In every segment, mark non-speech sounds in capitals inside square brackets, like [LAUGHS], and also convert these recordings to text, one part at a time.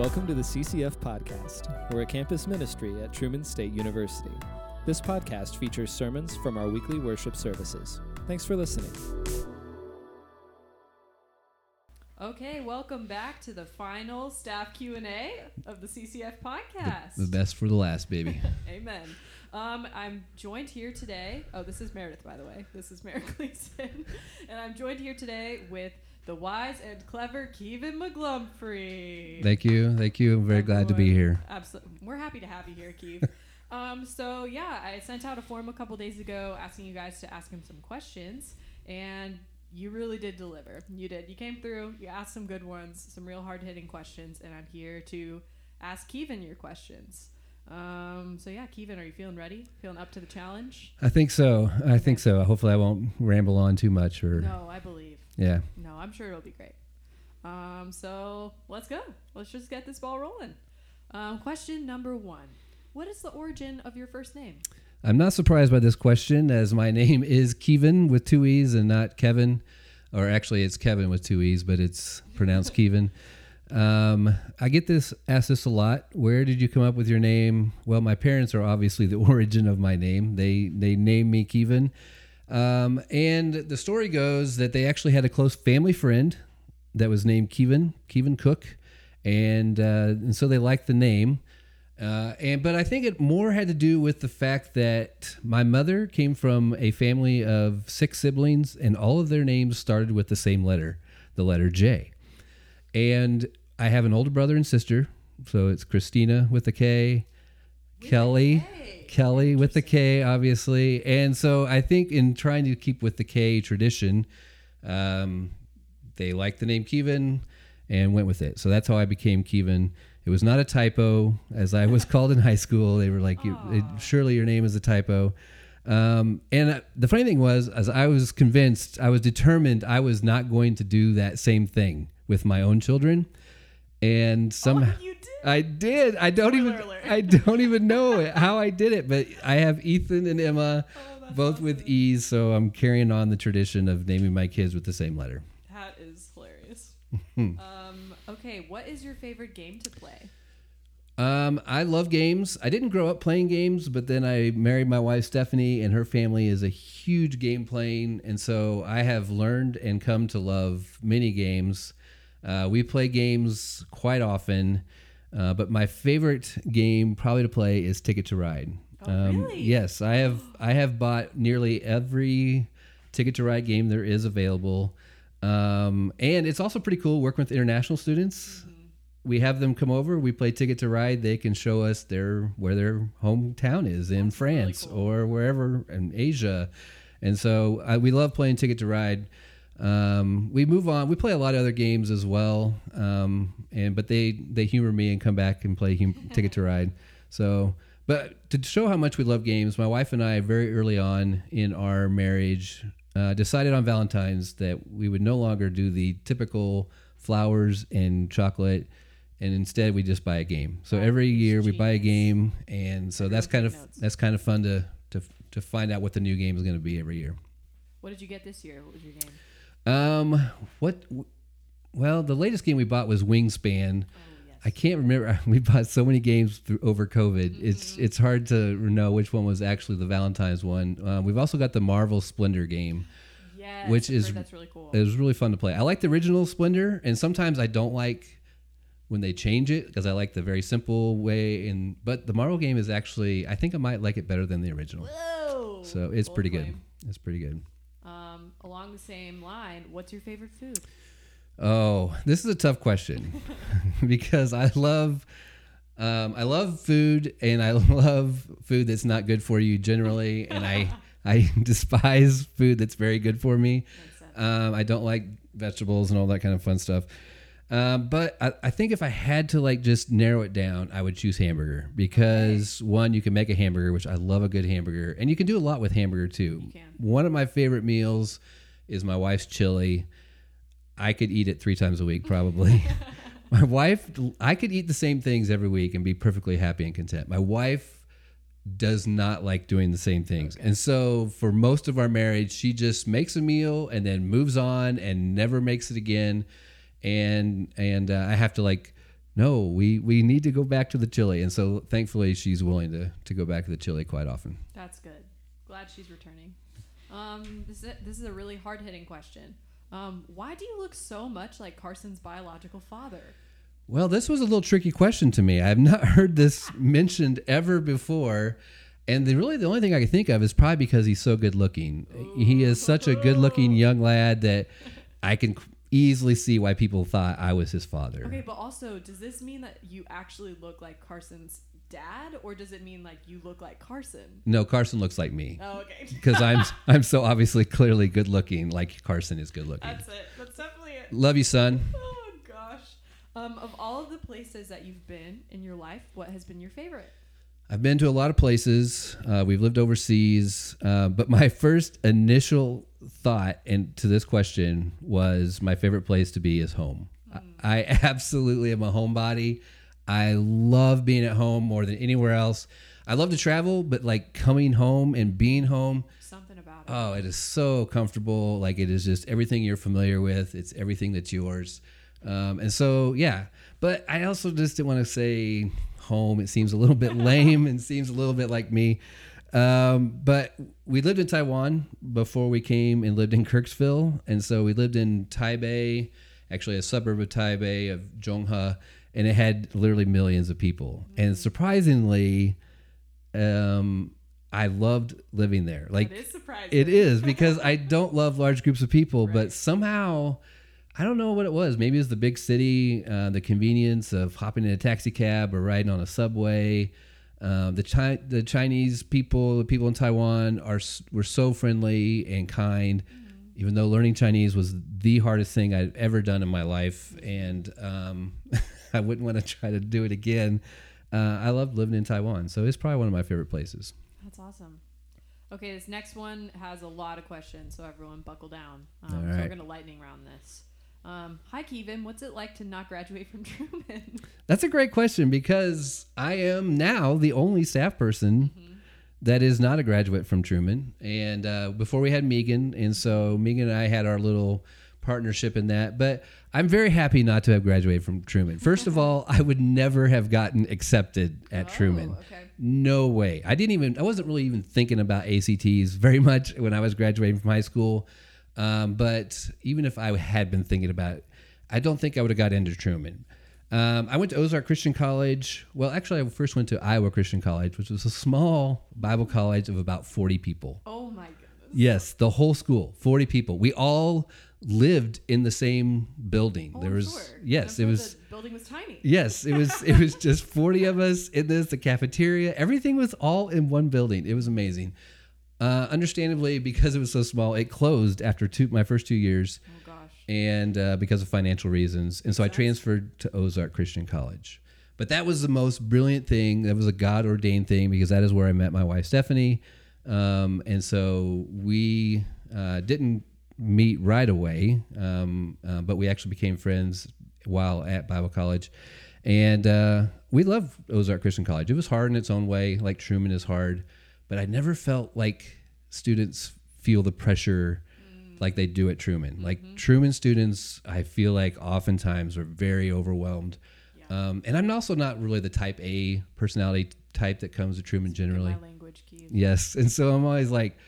Welcome to the CCF Podcast. We're a campus ministry at Truman State University. This podcast features sermons from our weekly worship services. Thanks for listening. Okay, welcome back to the final staff Q&A of the CCF podcast. The best for the last, baby. [LAUGHS] Amen. Um, I'm joined here today. Oh, this is Meredith, by the way. This is Mary [LAUGHS] Gleason. and I'm joined here today with the wise and clever Kevin McGlumphrey. Thank you. Thank you. I'm very glad to be here. Absolutely. We're happy to have you here, Kev. [LAUGHS] um, so, yeah, I sent out a form a couple days ago asking you guys to ask him some questions. And you really did deliver. You did. You came through. You asked some good ones, some real hard hitting questions, and I'm here to ask Kevin your questions. Um, so yeah, Kevin, are you feeling ready? Feeling up to the challenge? I think so. I think so. Hopefully, I won't ramble on too much. Or No, I believe. yeah, I'm sure it'll be great. Um, so let's go. Let's just get this ball rolling. Um, question number one: What is the origin of your first name? I'm not surprised by this question, as my [LAUGHS] name is Kevin with two e's and not Kevin, or actually it's Kevin with two e's, but it's [LAUGHS] pronounced Kevin. Um, I get this asked this a lot. Where did you come up with your name? Well, my parents are obviously the [LAUGHS] origin of my name. They they named me Kevin, um, and the story goes that they actually had a close family friend that was named Kevin Kevin Cook, and uh, and so they liked the name. Uh, and but I think it more had to do with the fact that my mother came from a family of six siblings, and all of their names started with the same letter, the letter J. And I have an older brother and sister, so it's Christina with a K, Kelly, Kelly with the K, obviously. And so I think in trying to keep with the K tradition, um, they liked the name Kevin and went with it. So that's how I became Kevin. It was not a typo, as I was called in high school. They were like, you, it, "Surely your name is a typo." Um, and uh, the funny thing was, as I was convinced, I was determined I was not going to do that same thing with my own children. And somehow you did. I did. I don't even. Alert. I don't even know how I did it, but I have Ethan and Emma, Oh, both with E's, so I'm carrying on the tradition of naming my kids with the same letter. That is hilarious. [LAUGHS] Um, okay, what is your favorite game to play? Um, I love games. I didn't grow up playing games, but then I married my wife Stephanie, and her family is a huge game playing, and so I have learned and come to love many games. Uh, we play games quite often, uh, but my favorite game probably to play is Ticket to Ride. Um, Oh, really? Yes, I have. I have bought nearly every Ticket to Ride game there is available, um, and it's also pretty cool working with international students we have them come over. We play Ticket to Ride. They can show us their where their hometown is in France or wherever in Asia, and so uh, we love playing Ticket to Ride. Um, we move on. We play a lot of other games as well, um, and but they they humor me and come back and play hum- [LAUGHS] Ticket to Ride. So, but to show how much we love games, my wife and I very early on in our marriage uh, decided on Valentine's that we would no longer do the typical flowers and chocolate and instead we just buy a game. So every year we buy a game, and so that's kind of notes. that's kind of fun to to to find out what the new game is going to be every year. What did you get this year? What was your game? Um, what? Well, the latest game we bought was Wingspan. Oh, yes. I can't remember. [LAUGHS] We bought so many games through, over COVID. It's it's hard to know which one was actually the Valentine's one. Uh, we've also got the Marvel Splendor game. Yes, which I've is- that's really cool. It was really fun to play. I like the original Splendor, and sometimes I don't like when they change it because I like the very simple way. And but the Marvel game is actually I think I might like it better than the original. Whoa! So it's pretty good. It's pretty good. Along the same line, what's your favorite food? Oh, this is a tough question [LAUGHS] [LAUGHS] because I love um, I love food and I [LAUGHS] love food that's not good for you generally, and I I despise food that's very good for me. Um, I don't like vegetables and all that kind of fun stuff. Um, but I, I think if I had to like just narrow it down, I would choose hamburger because one, you can make a hamburger, which I love a good hamburger, and you can do a lot with hamburger too. One of my favorite meals is my wife's chili. I could eat it three times a week probably. [LAUGHS] [LAUGHS] my wife, I could eat the same things every week and be perfectly happy and content. My wife does not like doing the same things. And so for most of our marriage, she just makes a meal and then moves on and never makes it again. And and uh, I have to like no, we we need to go back to the chili. And so thankfully she's willing to to go back to the chili quite often. That's good. Glad she's returning. Um, this is this is a really hard hitting question. Um, why do you look so much like Carson's biological father? Well, this was a little tricky question to me. I've not [LAUGHS] heard this mentioned ever before. And the, really, the only thing I can think of is probably because he's so good looking. He is such a good looking young lad that I can easily see why people thought I was his father. Okay, but also, does this mean that you actually look like Carson's dad, or does it mean like you look like Carson? No, Carson looks like me Oh, okay. [LAUGHS] because I'm I'm so obviously clearly good looking, like Carson is good looking. That's it. That's definitely it. Love you, son. [LAUGHS] Oh gosh. Um, of all of the places that you've been in your life, what has been your favorite? I've been to a lot of places. Uh, we've lived overseas, uh, but my [LAUGHS] first initial thought and to this question was my favorite place to be is home. I, I [LAUGHS] absolutely am a homebody. I love being at home more than anywhere else. I love to travel, but like coming home and being home, Something about it. Oh, it is so comfortable. Like it is just everything you're familiar with. It's everything that's yours. Um, and so, yeah. But I also just didn't want to say home. It seems a little bit [LAUGHS] lame and seems a little bit like me. Um, but we lived in Taiwan before we came and lived in Kirksville. And so we lived in Taipei, actually a suburb of Taipei of Zhonghe, and it had literally millions of people. And surprisingly, um, I loved living there. Like that is surprising. it is because [LAUGHS] I don't love large groups of people, but somehow I don't know what it was. Maybe it was the big city, uh, the convenience of hopping in a taxi cab or riding on a subway. Um, the Chi- the Chinese people, the people in Taiwan are were so friendly and kind. Even though learning Chinese was the hardest thing I've ever done in my life, and um, [LAUGHS] I wouldn't want to try to do it again. Uh, I loved living in Taiwan, so it's probably one of my favorite places. That's awesome. Okay, this next one has a lot of questions, so everyone buckle down. Um, So we're gonna lightning round this. Um, hi, Kevin. What's it like to not graduate from [LAUGHS] Truman? That's a great question because I am now the only staff person that is not a graduate from Truman. And uh, before we had Megan, and so Megan and I had our little partnership in that. But I'm very happy not to have graduated from Truman. First of [LAUGHS] all, I would never have gotten accepted at Truman. Oh, okay. No way. I didn't even. I wasn't really even thinking about ACTs very much when I was graduating from high school. Um, but even if I had been thinking about it, I don't think I would have got into Truman. Um, I went to Ozark Christian College. Well, actually, I first went to Iowa Christian College, which was a small Bible college of about 40 people. Oh my goodness. Yes, the whole school, 40 people. We all lived in the same building. Oh, there was sure. yes, it was The building was tiny. Yes, it was it was [LAUGHS] just 40 of us in this the cafeteria. Everything was all in one building. It was amazing. Uh, understandably, because it was so small, it closed after two my first two years, Oh gosh. and uh, because of financial reasons, and so I transferred to Ozark Christian College. But that was the most brilliant thing. That was a God ordained thing because that is where I met my wife Stephanie, um, and so we uh, didn't meet right away, um, uh, but we actually became friends while at Bible college, and uh, we love Ozark Christian College. It was hard in its own way, like Truman is hard, but I never felt like students feel the pressure like they do at Truman. Like Truman students, I feel like oftentimes are very overwhelmed. Um, and I'm also not really the type A personality type that comes to Truman generally. Language, Keith. Yes. [LAUGHS] And so I'm always like,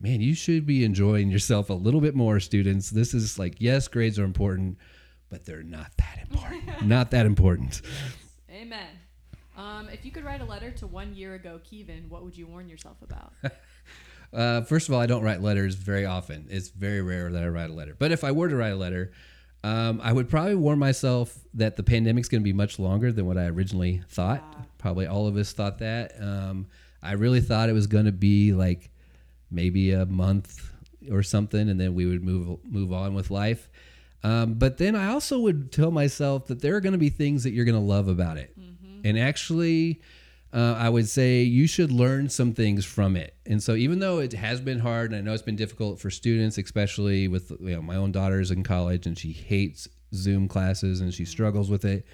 man, you should be enjoying yourself a little bit more, students. This is like, yes, grades are important, but they're not that [LAUGHS] important. not that important. Amen. Um, if you could write a letter to one year ago, Kevin, what would you warn yourself about? [LAUGHS] Uh, first of all, I don't write letters very often. It's very rare that I write a letter. But if I were to write a letter, um, I would probably warn myself that the pandemic's going to be much longer than what I originally thought. Probably all of us thought that. Um, I really thought it was going to be like maybe a month or something, and then we would move move on with life. Um, but then I also would tell myself that there are going to be things that you're going to love about it, and actually, uh, I would say you should learn some things from it. And so, even though it has been hard, and I know it's been difficult for students, especially with you know my own daughter's in college, and she hates Zoom classes and she struggles with it.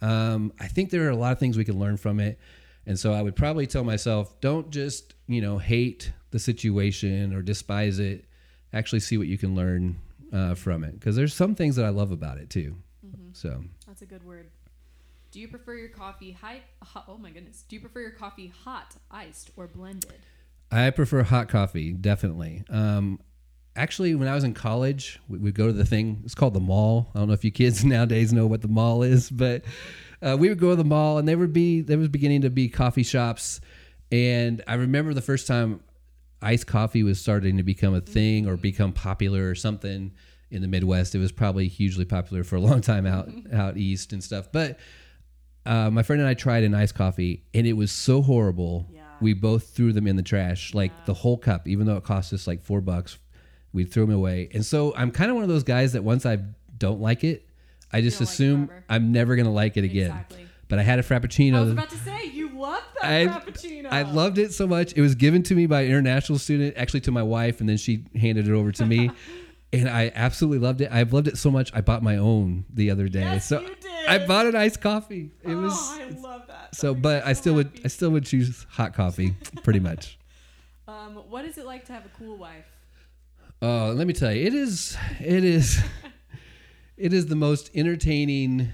Um, I think there are a lot of things we can learn from it. And so I would probably tell myself, don't just, you know, hate the situation or despise it. Actually see what you can learn uh, from it. Because there's some things that I love about it too. So That's a good word. Do you prefer your coffee hot, hot? Oh my goodness. Do you prefer your coffee hot, iced, or blended? I prefer hot coffee, definitely. Um, actually, when I was in college, we would go to the thing. It's called the mall. I don't know if you kids [LAUGHS] nowadays know what the mall is, but uh, we would go to the mall, and there would be there was beginning to be coffee shops. And I remember the first time iced coffee was starting to become a thing or become popular or something in the Midwest. It was probably hugely popular for a long time out out east and stuff. But uh, my friend and I tried an iced coffee, and it was so horrible. Yeah. We both threw them in the trash, like the whole cup, even though it cost us like four bucks. We threw them away, and so I'm kind of one of those guys that once I don't like it, I just don't like assume forever. I'm never gonna like it again. Exactly. But I had a frappuccino. I was about to say you love that I, frappuccino. I loved it so much. It was given to me by an international student, actually to my wife, and then she handed it over to me. [LAUGHS] and I absolutely loved it. I've loved it so much. I bought my own the other day. Yes, so. I bought an iced coffee. It was oh, I love that. so, That but me I so still would. I still would choose hot coffee, pretty much. [LAUGHS] [LAUGHS] Um, what is it like to have a cool wife? Oh, let me tell you, it is, it is, [LAUGHS] it is the most entertaining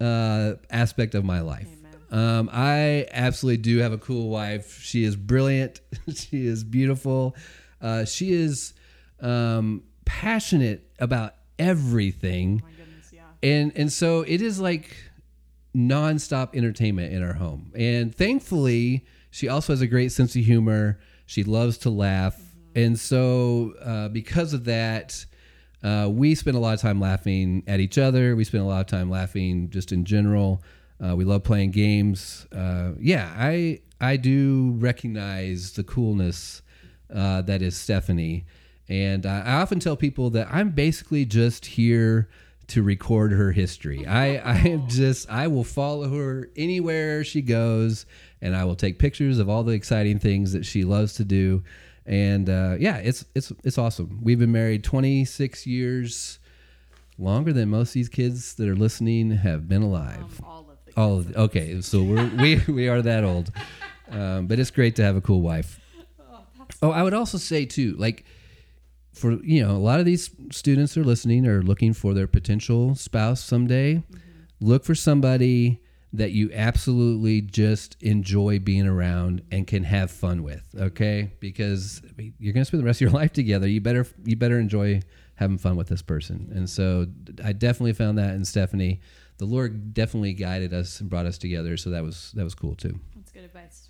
uh, aspect of my life. Um, I absolutely do have a cool wife. She is brilliant. she is beautiful. Uh, she is um, passionate about everything, My goodness, yeah. and and so it is like nonstop entertainment in our home. And thankfully, she also has a great sense of humor. She loves to laugh, and so uh, because of that. Uh, we spend a lot of time laughing at each other. We spend a lot of time laughing just in general. Uh, we love playing games. Uh, yeah, I I do recognize the coolness uh, that is Stephanie, and I, often tell people that I'm basically just here to record her history. I I am [LAUGHS] just I will follow her anywhere she goes, and I will take pictures of all the exciting things that she loves to do. And uh, yeah, it's it's it's awesome. We've been married 26 years, longer than most of these kids that are listening have been alive. Um, all of the. All of the, okay, so we're, we we are that old, [LAUGHS] um, but it's great to have a cool wife. Oh, Oh, I would also say too, like for you know, a lot of these students are listening are looking for their potential spouse someday. Look for somebody that you absolutely just enjoy being around and can have fun with. Okay, because you're gonna spend the rest of your [LAUGHS] life together. You better you better enjoy having fun with this person. And so I definitely found that in Stephanie. The Lord definitely guided us and brought us together. So that was that was cool too. that's good advice.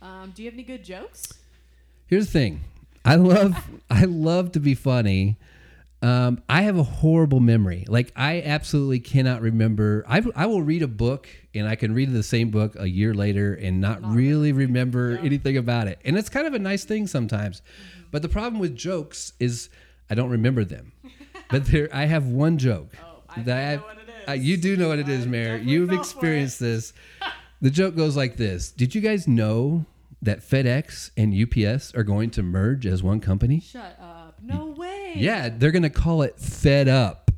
Um, do you have any good jokes? Here's the thing. I love I love to be funny. Um, I have a horrible memory. Like I absolutely cannot remember. I, I will read a book and I can read the same book a year later and not, really remember anything about it. And it's kind of a nice thing sometimes. But the problem with jokes is I don't remember them. but there, I have one joke Oh, I that know I've- what it uh, you do know what it I is, Mayor. You've experienced this. [LAUGHS] The joke goes like this: Did you guys know that FedEx and UPS are going to merge as one company? Shut up. No way. Yeah, they're going to call it Fed Up.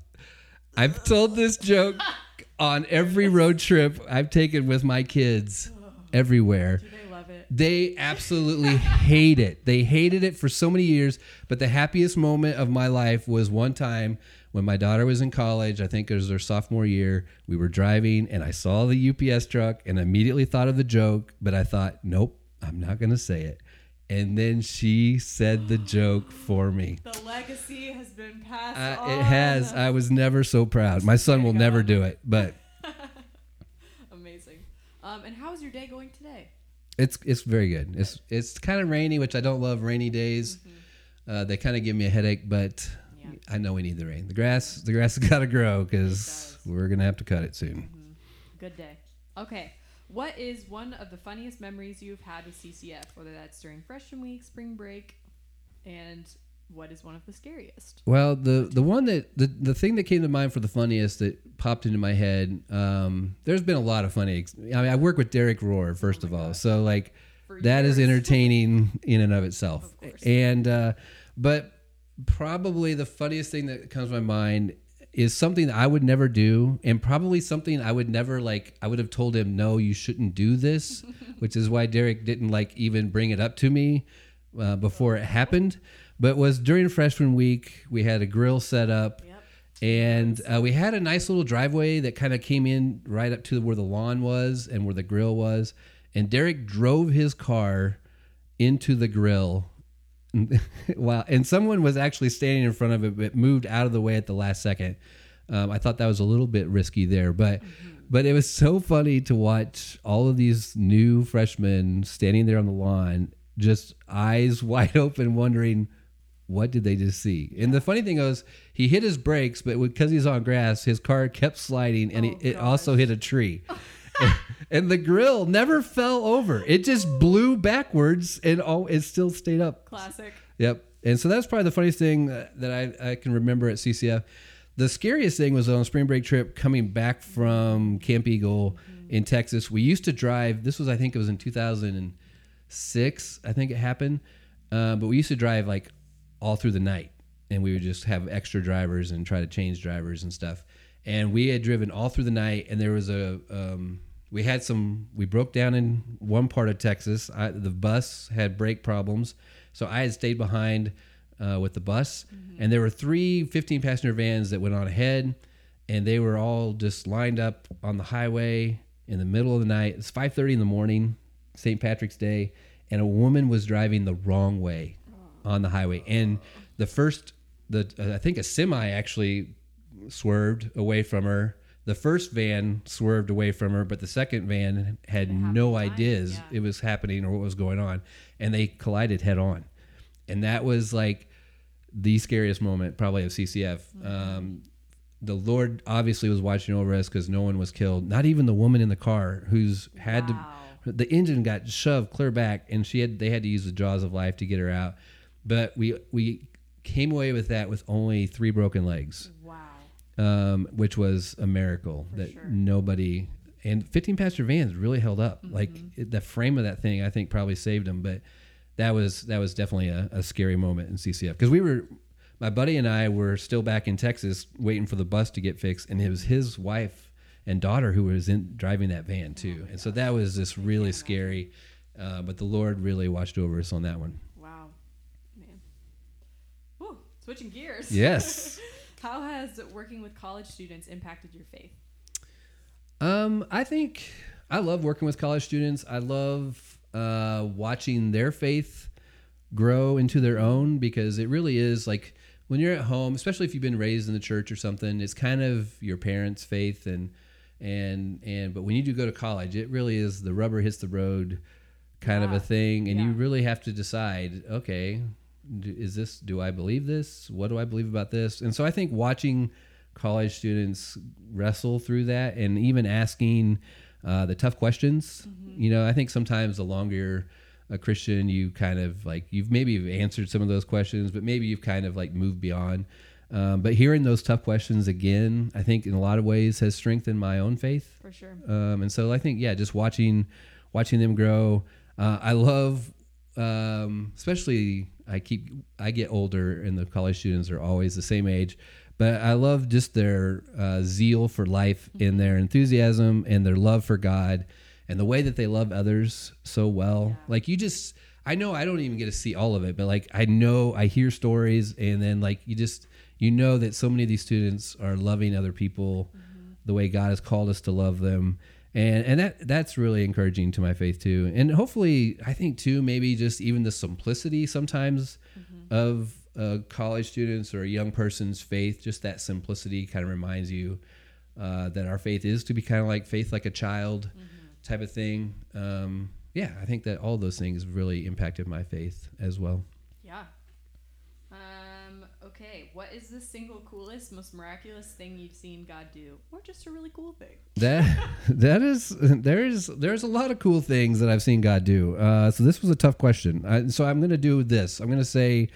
I've told this joke [LAUGHS] on every road trip I've taken with my kids everywhere. Do they love it? They absolutely hate it. They hated it for so many years. But the happiest moment of my life was one time when my daughter was in college. I think it was her sophomore year. We were driving and I saw the UPS truck and immediately thought of the joke. But I thought, nope, I'm not going to say it. And then she said the joke for me. [GASPS] The legacy has been passed Uh, on. it has. I was never so proud. My son will never do it, but [LAUGHS] Amazing. Um, and how is your day going today? It's it's very good. It's it's kind of rainy, which I don't love rainy days. Uh, they kind of give me a headache, but Yeah. I know we need the rain. The grass the grass [LAUGHS] has got to grow because we're gonna have to cut it soon. Good day. Okay. What is one of the funniest memories you've had with CCF, whether that's during freshman week, spring break, and what is one of the scariest? Well, the the one that the the thing that came to mind for the funniest that popped into my head. Um, there's been a lot of funny. ex- I mean, I work with Derek Rohr first of all, so like For that is years. entertaining in and of itself. Of course. And uh, but probably the funniest thing that comes to my mind is something that I would never do, and probably something I would never like. I would have told him, "No, you shouldn't do this," [LAUGHS] which is why Derek didn't like even bring it up to me uh, before it happened. But was during freshman week, we had a grill set up Yep. And uh, we had a nice little driveway that kind of came in right up to where the lawn was and where the grill was. And Derek drove his car into the grill. [LAUGHS] wow. And someone was actually standing in front of it, but moved out of the way at the last second. Um, I thought that was a little bit risky there, but but it was so funny to watch all of these new freshmen standing there on the lawn, just eyes [LAUGHS] wide open, wondering what did they just see. And the funny thing was, he hit his brakes, but because he's on grass, his car kept sliding, and Oh, it, it also hit a tree. [LAUGHS] [LAUGHS] and, the grill never fell over; it just blew backwards, and all it still stayed up. Classic. Yep. And so that's probably the funniest thing that that I, I can remember at CCF. The scariest thing was on a spring break trip coming back from Camp Eagle in Texas. We used to drive, this was, I think it was in 2006, I think it happened. Uh, but we used to drive like all through the night and we would just have extra drivers and try to change drivers and stuff. And we had driven all through the night and there was a, um, we had some, we broke down in one part of Texas. I, the bus had brake problems. So I had stayed behind uh, with the bus, and there were three 15 passenger vans that went on ahead, and they were all just lined up on the highway in the middle of the night. It's 5:30 in the morning, St. Patrick's Day, and a woman was driving the wrong way on the highway. And the first, the uh, I think a semi actually swerved away from her. The first van swerved away from her, but the second van had no ideas yeah. it was happening or what was going on, and they collided head on. And that was like the scariest moment, probably of CCF. Um, the Lord obviously was watching over us because no one was killed. Not even the woman in the car who's had Wow. to. The engine got shoved clear back, and she had. They had to use the jaws of life to get her out. But we we came away with that with only three broken legs. Um, which was a miracle For that sure. nobody and 15 passenger vans really held up. Like Mm-hmm. it, the frame of that thing, I think probably saved them. But that was that was definitely a, a scary moment in CCF because we were, my buddy and I were still back in Texas waiting for the bus to get fixed, and it was his wife and daughter who was in driving that van too, and so that was just really scary. Uh, but the Lord really watched over us on that one. Wow. Man. Whew. Switching gears. Yes. [LAUGHS] How has working with college students impacted your faith? Um, I think I love working with college students. I love uh, watching their faith grow into their own because it really is like when you're at home, especially if you've been raised in the church or something, it's kind of your parents' faith and and and but when you do go to college, it really is the rubber hits the road kind of a thing, and you really have to decide, okay, is this do I believe this? What do I believe about this? And so I think watching college students wrestle through that and even asking uh, the tough questions. You know, I think sometimes the longer you're a Christian, you kind of like you've maybe answered some of those questions, but maybe you've kind of like moved beyond. Um, but hearing those tough questions again, I think in a lot of ways has strengthened my own faith. For sure. Um, and so I think yeah, just watching watching them grow. Uh, I love, um, especially I keep I get older, and the college students are always the same age. But I love just their uh, zeal for life and their enthusiasm and their love for God and the way that they love others so well. Yeah. Like you just, I know I don't even get to see all of it, but like I know I hear stories and then like you just, you know that so many of these students are loving other people the way God has called us to love them. And, and that that's really encouraging to my faith too. And hopefully, I think too, maybe just even the simplicity sometimes of uh, college students or a young person's faith, just that simplicity kind of reminds you uh, that our faith is to be kind of like faith like a child type of thing. Um, yeah, I think that all those things really impacted my faith as well. Okay. What is the single coolest, most miraculous thing you've seen God do? Or just a really cool thing? That [LAUGHS] that is there's there's a lot of cool things that I've seen God do. Uh, so this was a tough question. I, so I'm going to do this. I'm going to say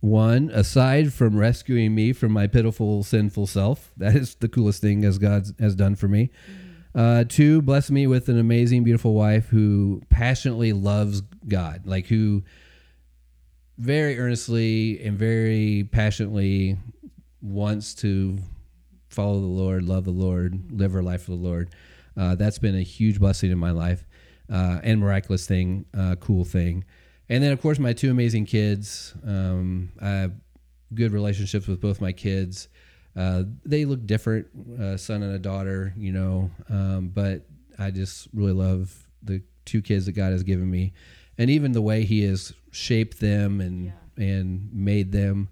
one aside from rescuing me from my pitiful sinful self. That is the coolest thing as God has done for me. Uh, two, bless me with an amazing, beautiful wife who passionately loves God, like who very earnestly and very passionately wants to follow the Lord, love the Lord, live her life for the Lord. Uh, that's been a huge blessing in my life uh, and miraculous thing, uh, cool thing. And then, of course, my two amazing kids. Um, I have good relationships with both my kids. uh, they look different, uh, son and a daughter, you know. Um, but I just really love the two kids that God has given me, and even the way He has shaped them and and made them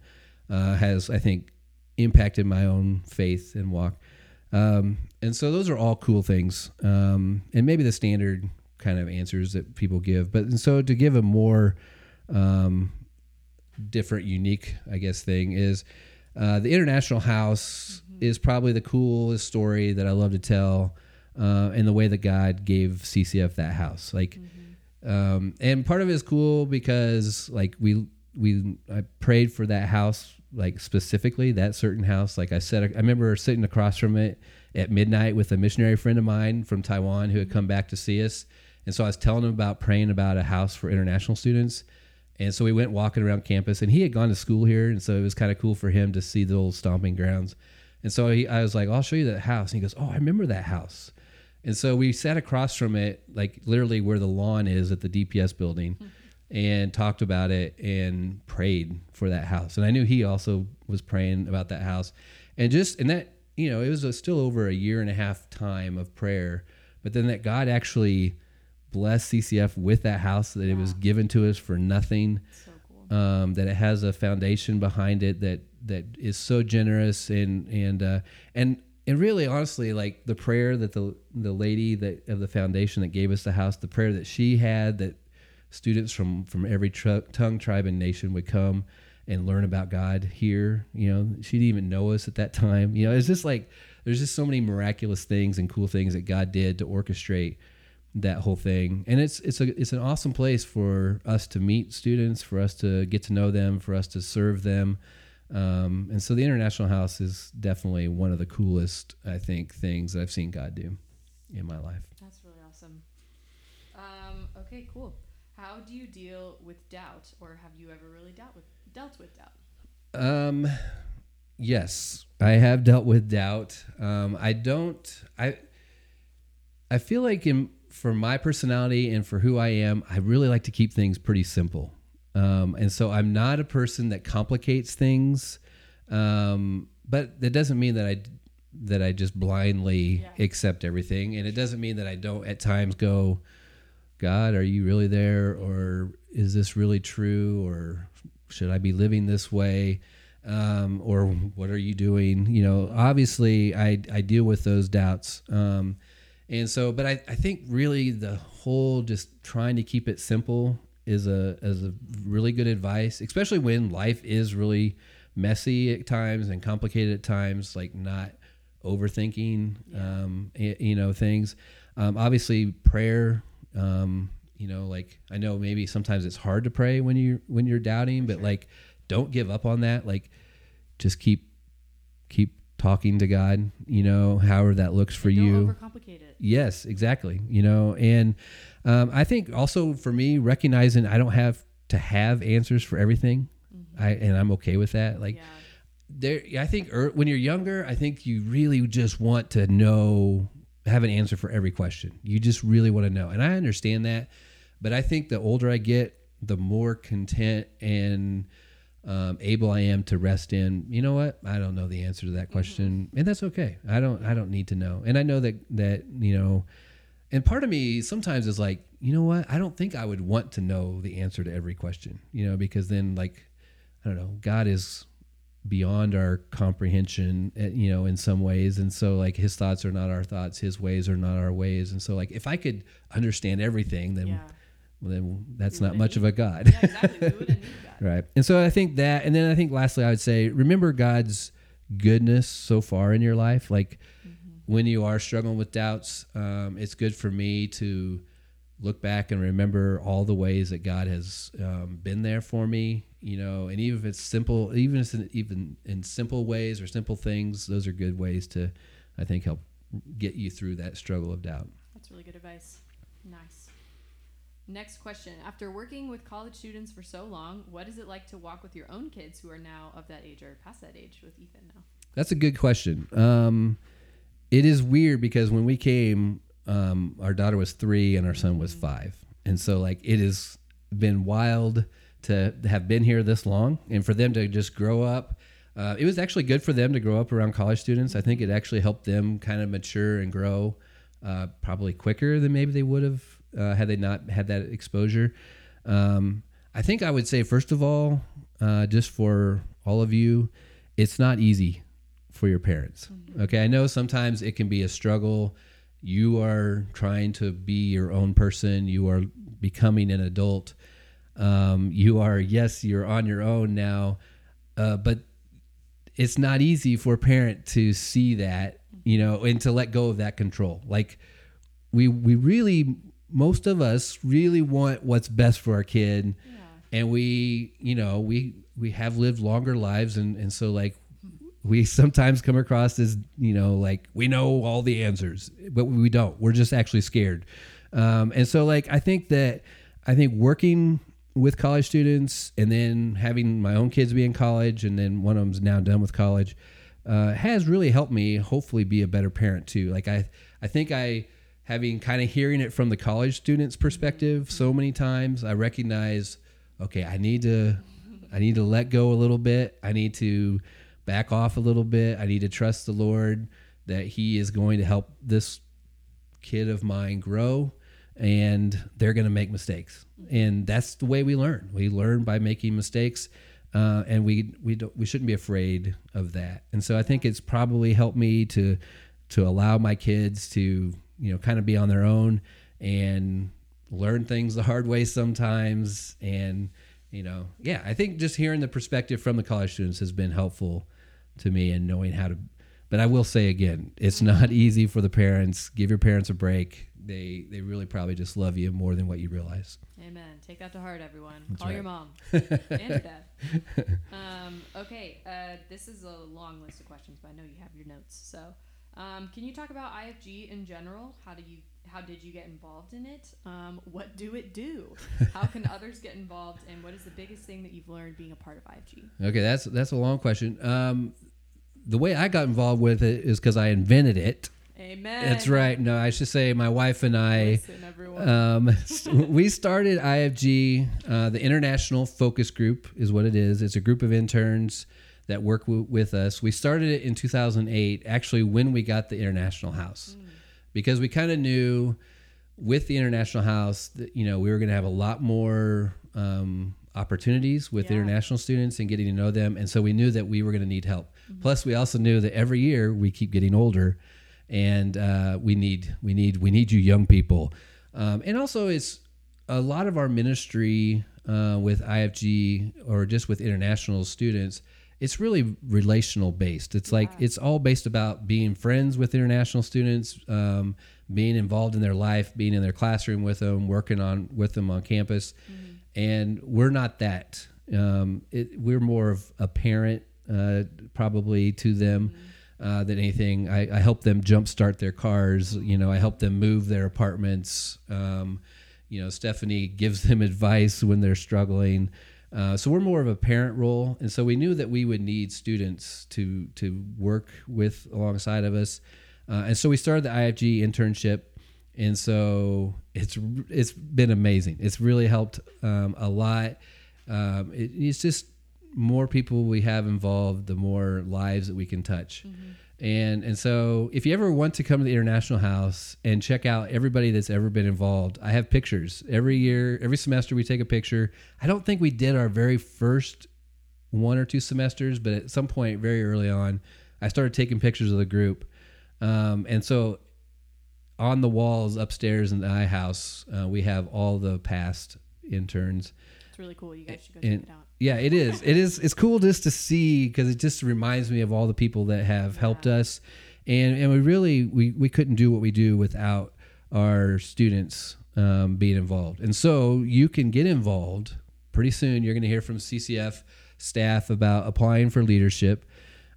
uh, has, I think, impacted my own faith and walk. Um, and so those are all cool things, um, and maybe the standard kind of answers that people give. But and so to give a more um, different, unique, I guess, thing is uh, the International House mm-hmm. is probably the coolest story that I love to tell, uh, and the way that God gave CCF that house, like. Mm-hmm. Um, and part of it is cool because like we we I prayed for that house like specifically that certain house. Like I said, I remember sitting across from it at midnight with a missionary friend of mine from Taiwan who had come back to see us, and so I was telling him about praying about a house for international students. And so we went walking around campus, and he had gone to school here, and so it was kind of cool for him to see the old stomping grounds. And so he, I was like, "I'll show you that house." And he goes, "Oh, I remember that house." And so we sat across from it, like literally where the lawn is at the DPS building, mm-hmm. and talked about it and prayed for that house. And I knew he also was praying about that house, and just and that you know it was a, still over a year and a half time of prayer, but then that God actually blessed CCF with that house that it was given to us for nothing. So cool. um, that it has a foundation behind it that that is so generous and and uh, and and really honestly like the prayer that the the lady that of the foundation that gave us the house the prayer that she had that students from from every tr- tongue tribe and nation would come and learn about God here you know? She didn't even know us at that time. You know it's just like there's just so many miraculous things and cool things that God did to orchestrate that whole thing. And it's it's a it's an awesome place for us to meet students for us to get to know them for us to serve them um, and so the international house is definitely one of the coolest i think things that i've seen god do in my life. That's really awesome. Um, okay cool. How do you deal with doubt or have you ever really dealt with dealt with doubt? Um yes i have dealt with doubt. Um, i don't i i feel like in for my personality and for who I am, I really like to keep things pretty simple. Um, and so I'm not a person that complicates things. Um, but that doesn't mean that I that I just blindly yeah. accept everything, and it doesn't mean that I don't at times go, God, are you really there, or is this really true, or should I be living this way, um, or what are you doing? You know, obviously, I I deal with those doubts. Um, and so, but I, I think really the whole just trying to keep it simple is a is a really good advice, especially when life is really messy at times and complicated at times, like not overthinking, yeah. um, you know, things. Um, obviously, prayer. Um, you know, like I know maybe sometimes it's hard to pray when you when you're doubting, but sure. like don't give up on that. Like just keep keep talking to God, you know, however that looks for you. Yes, exactly. You know, and um, I think also for me, recognizing I don't have to have answers for everything, mm-hmm. I and I'm okay with that. Like, yeah. there, I think er, when you're younger, I think you really just want to know, have an answer for every question. You just really want to know, and I understand that. But I think the older I get, the more content and um, able I am to rest in. You know what? I don't know the answer to that mm-hmm. question, mm-hmm. and that's okay. I don't. I don't need to know. And I know that that you know. And part of me sometimes is like, you know what? I don't think I would want to know the answer to every question. You know, because then like, I don't know. God is beyond our comprehension eh, you know in some ways and so like his thoughts are not our thoughts his ways are not our ways and so like if i could understand everything then yeah well, then that's not much of a God. Yeah, exactly. [LAUGHS] right. And so I think that, and then I think lastly, I would say, remember God's goodness so far in your life. Like. When you are struggling with doubts, um, it's good for me to look back and remember all the ways that God has um, been there for me. You know, and even if it's simple, even if it's even in simple ways or simple things, those are good ways to, I think, help get you through that struggle of doubt. That's really good advice. Nice. Next question. After working with college students for so long, what is it like to walk with your own kids who are now of that age or past that age with Ethan now? That's a good question. Um, it is weird because when we came, um, our daughter was three and our son was five. And so, like, it has been wild to have been here this long and for them to just grow up uh, it was actually good for them to grow up around college students. I think it actually helped them kind of mature and grow uh, probably quicker than maybe they would have uh, had they not had that exposure. Um, I think I would say, first of all, uh, just for all of you, it's not easy for your parents. Okay, I know sometimes it can be a struggle. You are trying to be your own person. You are becoming an adult. Um, you are, yes, you're on your own now, uh, but it's not easy for a parent to see that, you know, and to let go of that control. Like we we really most of us really want what's best for our kid, and we you know we we have lived longer lives, and and so like we sometimes come across as you know like we know all the answers, but we don't. We're just actually scared, um, and so like I think that I think working with college students and then having my own kids be in college and then one of them's now done with college uh, has really helped me hopefully be a better parent too. Like i i think i having kind of hearing it from the college students perspective so many times i recognize okay i need to i need to let go a little bit. I need to back off a little bit. I need to trust the lord that he is going to help this kid of mine grow and they're going to make mistakes. And that's the way we learn. We learn by making mistakes uh, and we we we shouldn't be afraid of that. And so i think it's probably helped me to to allow my kids to you know kind of be on their own and learn things the hard way sometimes. And you know yeah i think just hearing the perspective from the college students has been helpful to me and knowing how to but i will say again it's not easy for the parents give your parents a break they they really probably just love you more than what you realize Amen. Take that to heart, everyone. That's Call your mom [LAUGHS] and your dad. Um, okay, uh, this is a long list of questions, but I know you have your notes. So, um, can you talk about IFG in general? How do you how did you get involved in it? Um, what do it do? How can [LAUGHS] others get involved? And what is the biggest thing that you've learned being a part of IFG? okay that's that's a long question um, the way i got involved with it is because i invented it Amen. that's right no i should say my wife and i Listen, um, [LAUGHS] we started IFG, uh, the International Focus Group is what it is. It's a group of interns that work w- with us. We started it in 2008, actually when we got the International House, because we kind of knew with the International House that you know we were going to have a lot more um, opportunities with Yeah. international students and getting to know them, and so we knew that we were going to need help. Plus, we also knew that every year we keep getting older, and uh, we need we need we need you young people. Um, and also, it's a lot of our ministry uh, with IFG or just with international students. It's really relational based. It's like Yeah. it's all based about being friends with international students, um, being involved in their life, being in their classroom with them, working on with them on campus. And we're not that. Um, it, we're more of a parent, uh, probably to them uh, than anything. I, I help them jumpstart their cars. You know, I help them move their apartments. Um, you know, Stephanie gives them [LAUGHS] advice when they're struggling. Uh, so we're more of a parent role, and so we knew that we would need students to to work with alongside of us, uh, and so we started the IFG internship, and so it's it's been amazing. It's really helped um, a lot. Um, it, it's just more people we have involved, the more lives that we can touch. And and so if you ever want to come to the International House and check out everybody that's ever been involved, I have pictures. Every year, every semester we take a picture. I don't think we did our very first one or two semesters, but at some point very early on, I started taking pictures of the group. Um, and so on the walls upstairs in the I house, uh, we have all the past interns. it's really cool. You guys should go check And it out. Yeah, it is. It is. It's cool just to see because it just reminds me of all the people that have helped us, and and we really we we couldn't do what we do without our students um, being involved. And so you can get involved pretty soon. You're going to hear from CCF staff about applying for leadership.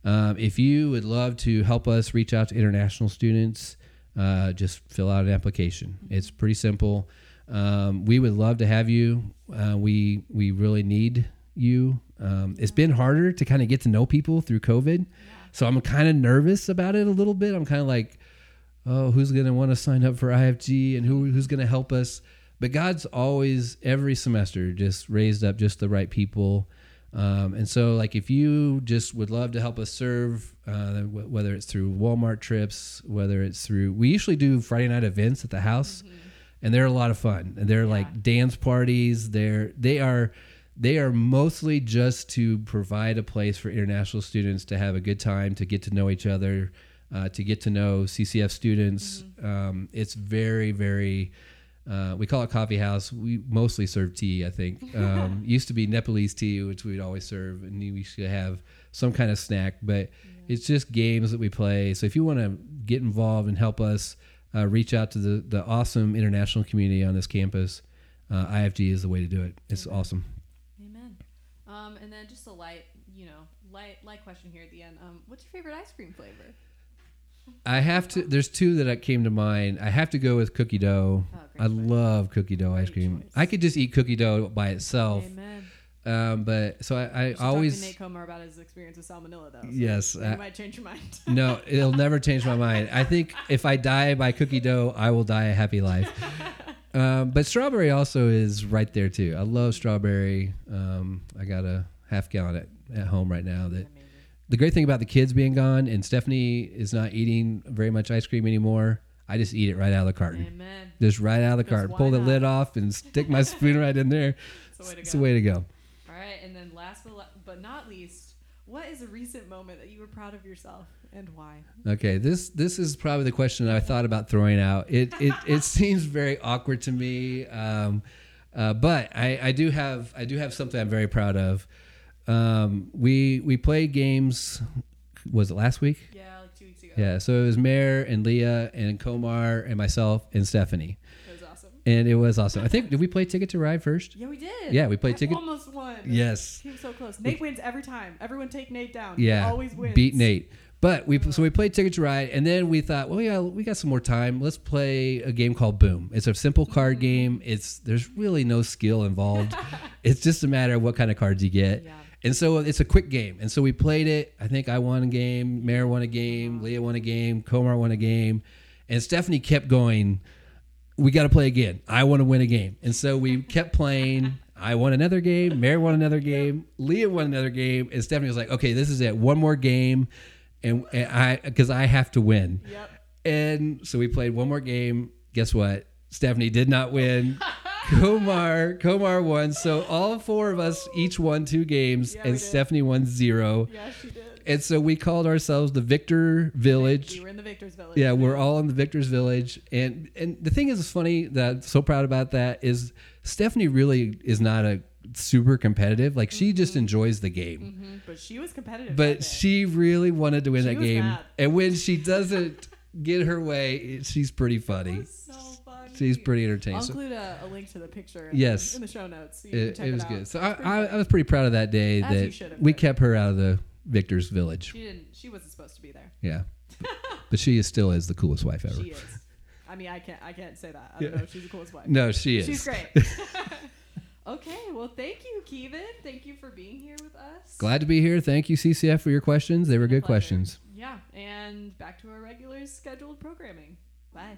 Um, if you would love to help us reach out to international students, uh, just fill out an application. It's pretty simple. Um, we would love to have you. Uh, we we really need you. Um, it's been harder to kind of get to know people through COVID, so I'm kind of nervous about it a little bit. I'm kind of like, oh, who's going to want to sign up for IFG and who who's going to help us? But God's always every semester just raised up just the right people. Um, and so, like, if you just would love to help us serve, uh, wh- whether it's through Walmart trips, whether it's through, we usually do Friday night events at the house, and they're a lot of fun. And they're Yeah. like dance parties. They're they are they are mostly just to provide a place for international students to have a good time, to get to know each other, uh, to get to know CCF students. Um, it's very very. Uh, we call it coffee house. We mostly serve tea. I think [LAUGHS] um, used to be Nepalese tea, which we'd always serve, and we should have some kind of snack. But it's just games that we play. So if you want to get involved and help us, uh, reach out to the the awesome international community on this campus. Uh, IFG is the way to do it. It's awesome. Amen. Um, and then just a light, you know, light light question here at the end. Um, what's your favorite ice cream flavor? I have to. There's two that came to mind. I have to go with cookie dough. Oh, I choice. love cookie dough ice cream. choice. I could just eat cookie dough by itself. Amen. Um, but so I, I should talk to always Nate Comer about his experience with salmonella, though. so Yes, you might change your mind. [LAUGHS] no, it'll [LAUGHS] never change my mind. I think if I die by cookie dough, I will die a happy life. [LAUGHS] Um, but strawberry also is right there too. I love strawberry. Um, I got a half gallon at, at home right now. That Amazing. the great thing about the kids being gone and Stephanie is not eating very much ice cream anymore. I just eat it right out of the carton. Amen. Just right out of the carton. Pull the not? lid off and stick my spoon right in there. [LAUGHS] It's the way to It's go. the way to go. All right, and then last but not least, what is a recent moment that you were proud of yourself and why? Okay, this this is probably the question I thought about throwing out. It it, [LAUGHS] it seems very awkward to me, um, uh, but I, I do have I do have something I'm very proud of. Um, we we played games. Was it last week? Yeah, like two weeks ago. Yeah. So it was Mayor and Leah and Komar and myself and Stephanie, It was awesome. and it was awesome. I think did we play Ticket to Ride first? Yeah, we did. Yeah, we played I Ticket- Almost won. Yes. Came so close. Nate wins every time. Everyone take Nate down. Yeah, He always wins. beat Nate. But we so we played Ticket to Ride, and then we thought, well, yeah, we got some more time. Let's play a game called Boom. It's a simple card Mm-hmm. game. It's there's really no skill involved. [LAUGHS] it's just a matter of what kind of cards you get. Yeah. And so it's a quick game. And so we played it. I think I won a game. Mayor won a game. Uh-huh. Leah won a game. Komar won a game. And Stephanie kept going. We got to play again. I want to win a game. And so we kept playing. I won another game. Mayor won another [LAUGHS] game. Leah won another game. And Stephanie was like, "Okay, this is it. One more game." And, and I because I have to win. Yep. And so we played one more game. Guess what? Stephanie did not win. [LAUGHS] Komar, Komar won. So all four of us each won two games, Yeah, and. Stephanie won zero. Yeah, she did. And so we called ourselves the Victor Village. We were in the Victor's Village. Yeah, we're all in the Victor's Village, and and the thing is, it's funny that I'm so proud about that is Stephanie really is not a super competitive. Like she just enjoys the game. hmm But she was competitive. But she really wanted to win She that game. mad. And when she doesn't get her way, she's pretty It funny. so funny. She's pretty entertaining. I'll include a, a link to the picture. In Yes. The, in the show notes. So you can it, it was out. good. So I, I, I was pretty proud of that day As that we been. kept her out of the Victor's Village. She didn't. She wasn't supposed to be there. Yeah. [LAUGHS] but she is still is the coolest wife ever. She is. I mean, I can't. I can't say that. I don't Yeah. know. if She's the coolest wife. No, she is. She's great. [LAUGHS] Okay, well, thank you, Kevin. Thank you for being here with us. Glad to be here. Thank you, CCF, for your questions. They were good pleasure. questions. Yeah, and back to our regular scheduled programming. Bye.